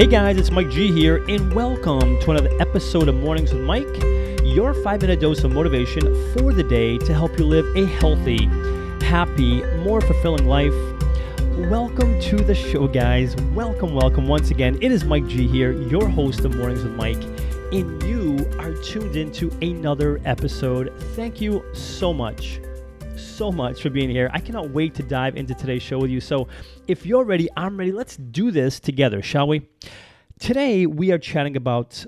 Hey guys, it's Mike G here, and welcome to another episode of Mornings with Mike, your five minute dose of motivation for the day to help you live a healthy, happy, more fulfilling life. Welcome to the show, guys. Welcome, welcome once again. It is Mike G here, your host of Mornings with Mike, and you are tuned into another episode. Thank you so much so much for being here. I cannot wait to dive into today's show with you. So, if you're ready, I'm ready. Let's do this together, shall we? Today, we are chatting about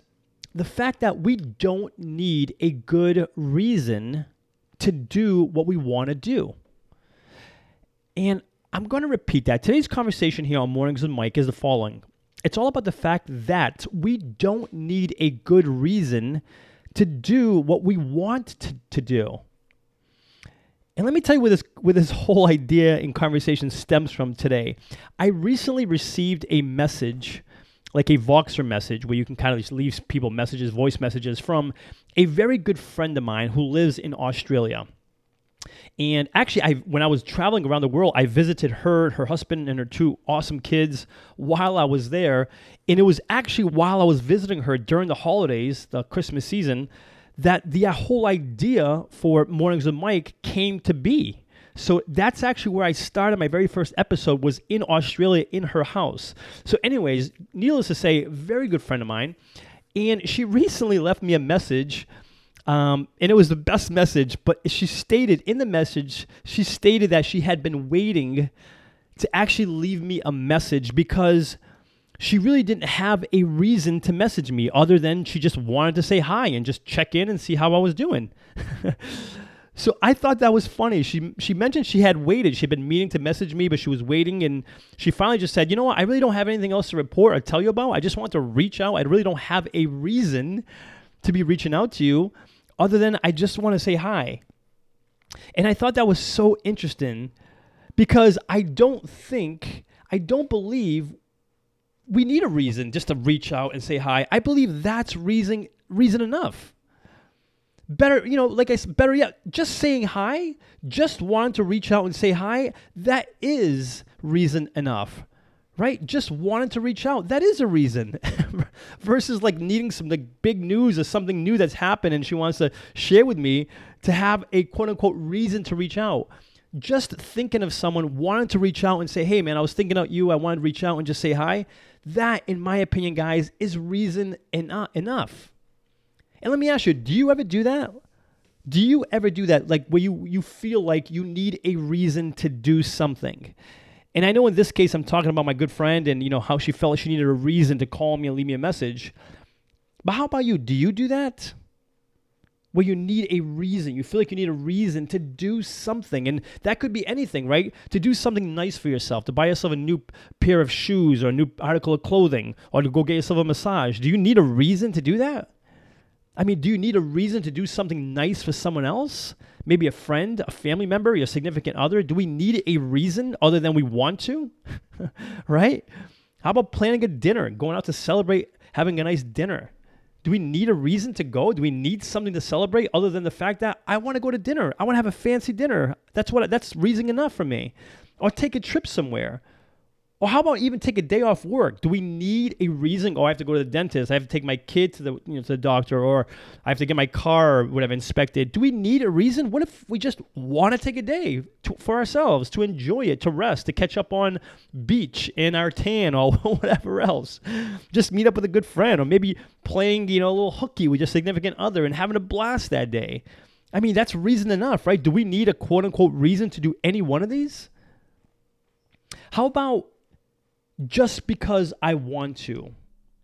the fact that we don't need a good reason to do what we want to do. And I'm going to repeat that. Today's conversation here on Mornings with Mike is the following it's all about the fact that we don't need a good reason to do what we want to, to do. And let me tell you where this where this whole idea in conversation stems from today. I recently received a message, like a Voxer message, where you can kind of just leave people messages, voice messages from a very good friend of mine who lives in Australia. And actually, I when I was traveling around the world, I visited her, her husband, and her two awesome kids while I was there. And it was actually while I was visiting her during the holidays, the Christmas season, that the whole idea for Mornings with Mike came to be. So that's actually where I started my very first episode was in Australia in her house. So anyways, needless to say, very good friend of mine, and she recently left me a message um, and it was the best message, but she stated in the message, she stated that she had been waiting to actually leave me a message because she really didn't have a reason to message me other than she just wanted to say hi and just check in and see how I was doing. so I thought that was funny. She she mentioned she had waited. She'd been meaning to message me, but she was waiting and she finally just said, "You know what? I really don't have anything else to report or tell you about. I just want to reach out. I really don't have a reason to be reaching out to you other than I just want to say hi." And I thought that was so interesting because I don't think I don't believe we need a reason just to reach out and say hi. I believe that's reason reason enough. Better, you know, like I said, better yet, just saying hi, just wanting to reach out and say hi, that is reason enough. Right? Just wanting to reach out, that is a reason. Versus like needing some like big news or something new that's happened and she wants to share with me to have a quote unquote reason to reach out just thinking of someone wanting to reach out and say, hey, man, I was thinking about you. I wanted to reach out and just say hi. That, in my opinion, guys, is reason enough. And let me ask you, do you ever do that? Do you ever do that? Like where you, you feel like you need a reason to do something? And I know in this case, I'm talking about my good friend and you know how she felt she needed a reason to call me and leave me a message. But how about you? Do you do that? Where you need a reason. You feel like you need a reason to do something. And that could be anything, right? To do something nice for yourself, to buy yourself a new pair of shoes or a new article of clothing, or to go get yourself a massage. Do you need a reason to do that? I mean, do you need a reason to do something nice for someone else? Maybe a friend, a family member, your significant other? Do we need a reason other than we want to? right? How about planning a dinner, going out to celebrate having a nice dinner? Do we need a reason to go? Do we need something to celebrate other than the fact that I want to go to dinner? I want to have a fancy dinner. That's what that's reason enough for me. Or take a trip somewhere. Or how about even take a day off work? Do we need a reason? Oh, I have to go to the dentist. I have to take my kid to the you know to the doctor, or I have to get my car or whatever inspected. Do we need a reason? What if we just want to take a day to, for ourselves to enjoy it, to rest, to catch up on beach in our tan or whatever else? Just meet up with a good friend, or maybe playing you know a little hooky with your significant other and having a blast that day. I mean, that's reason enough, right? Do we need a quote unquote reason to do any one of these? How about just because I want to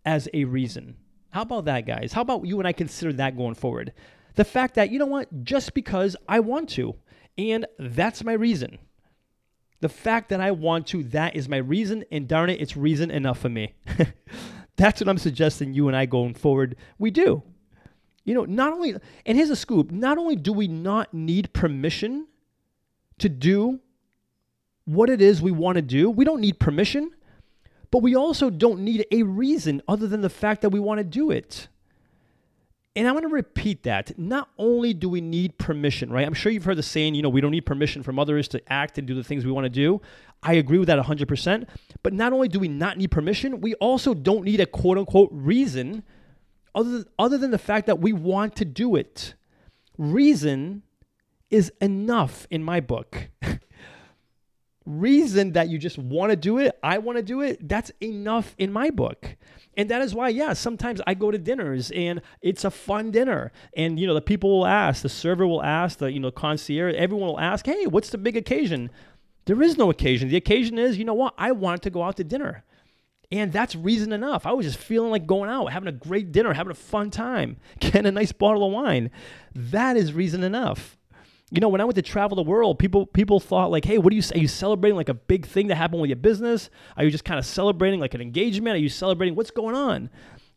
as a reason. How about that, guys? How about you and I consider that going forward? The fact that, you know what, just because I want to, and that's my reason. The fact that I want to, that is my reason, and darn it, it's reason enough for me. that's what I'm suggesting you and I going forward, we do. You know, not only, and here's a scoop not only do we not need permission to do what it is we want to do, we don't need permission. But we also don't need a reason other than the fact that we want to do it. And I want to repeat that. Not only do we need permission, right? I'm sure you've heard the saying, you know, we don't need permission from others to act and do the things we want to do. I agree with that 100%. But not only do we not need permission, we also don't need a quote unquote reason other than, other than the fact that we want to do it. Reason is enough in my book. reason that you just want to do it, I want to do it, that's enough in my book. And that is why, yeah, sometimes I go to dinners and it's a fun dinner. And, you know, the people will ask, the server will ask, the, you know, concierge, everyone will ask, hey, what's the big occasion? There is no occasion. The occasion is, you know what? I wanted to go out to dinner. And that's reason enough. I was just feeling like going out, having a great dinner, having a fun time, getting a nice bottle of wine. That is reason enough you know, when I went to travel the world, people people thought like, hey, what are you are you celebrating like a big thing that happened with your business? Are you just kind of celebrating like an engagement? Are you celebrating what's going on?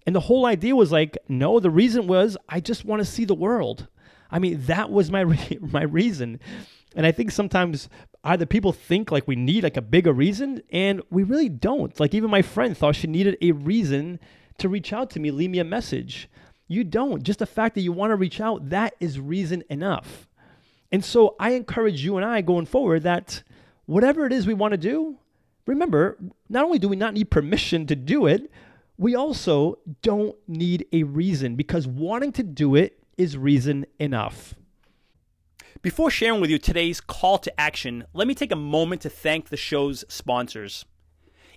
And the whole idea was like, no, the reason was I just want to see the world. I mean, that was my re- my reason. And I think sometimes either people think like we need like a bigger reason, and we really don't. Like even my friend thought she needed a reason to reach out to me, leave me a message. You don't. Just the fact that you want to reach out, that is reason enough. And so I encourage you and I going forward that whatever it is we want to do, remember, not only do we not need permission to do it, we also don't need a reason because wanting to do it is reason enough. Before sharing with you today's call to action, let me take a moment to thank the show's sponsors.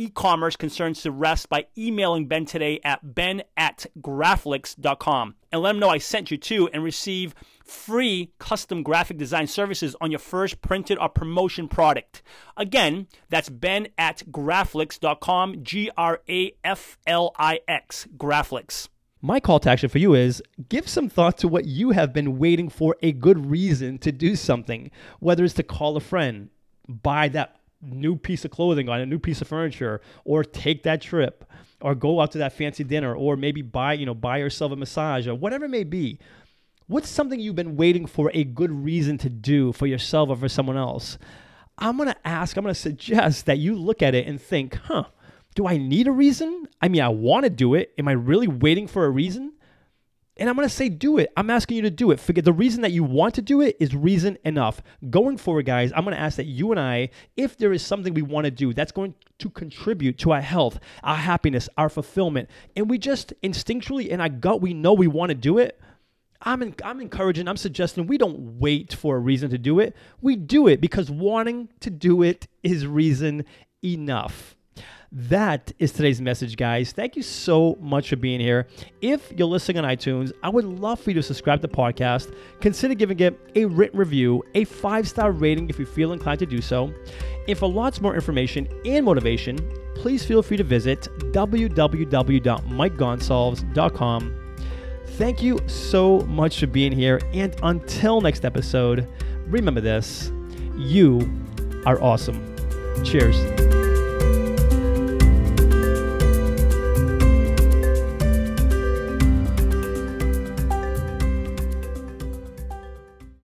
e-commerce concerns to rest by emailing Ben today at ben at graflix.com and let him know I sent you to and receive free custom graphic design services on your first printed or promotion product. Again, that's ben at graflix.com, G-R-A-F-L-I-X, Graflix. My call to action for you is give some thought to what you have been waiting for a good reason to do something, whether it's to call a friend, buy that new piece of clothing on a new piece of furniture or take that trip or go out to that fancy dinner or maybe buy you know buy yourself a massage or whatever it may be what's something you've been waiting for a good reason to do for yourself or for someone else? I'm going to ask i'm going to suggest that you look at it and think huh do i need a reason? I mean i want to do it. Am i really waiting for a reason and I'm going to say, do it. I'm asking you to do it. Forget the reason that you want to do it is reason enough. Going forward, guys, I'm going to ask that you and I, if there is something we want to do that's going to contribute to our health, our happiness, our fulfillment, and we just instinctually in our gut, we know we want to do it. I'm, in, I'm encouraging, I'm suggesting we don't wait for a reason to do it. We do it because wanting to do it is reason enough. That is today's message, guys. Thank you so much for being here. If you're listening on iTunes, I would love for you to subscribe to the podcast. Consider giving it a written review, a five star rating if you feel inclined to do so. And for lots more information and motivation, please feel free to visit www.mikegonsalves.com. Thank you so much for being here. And until next episode, remember this you are awesome. Cheers.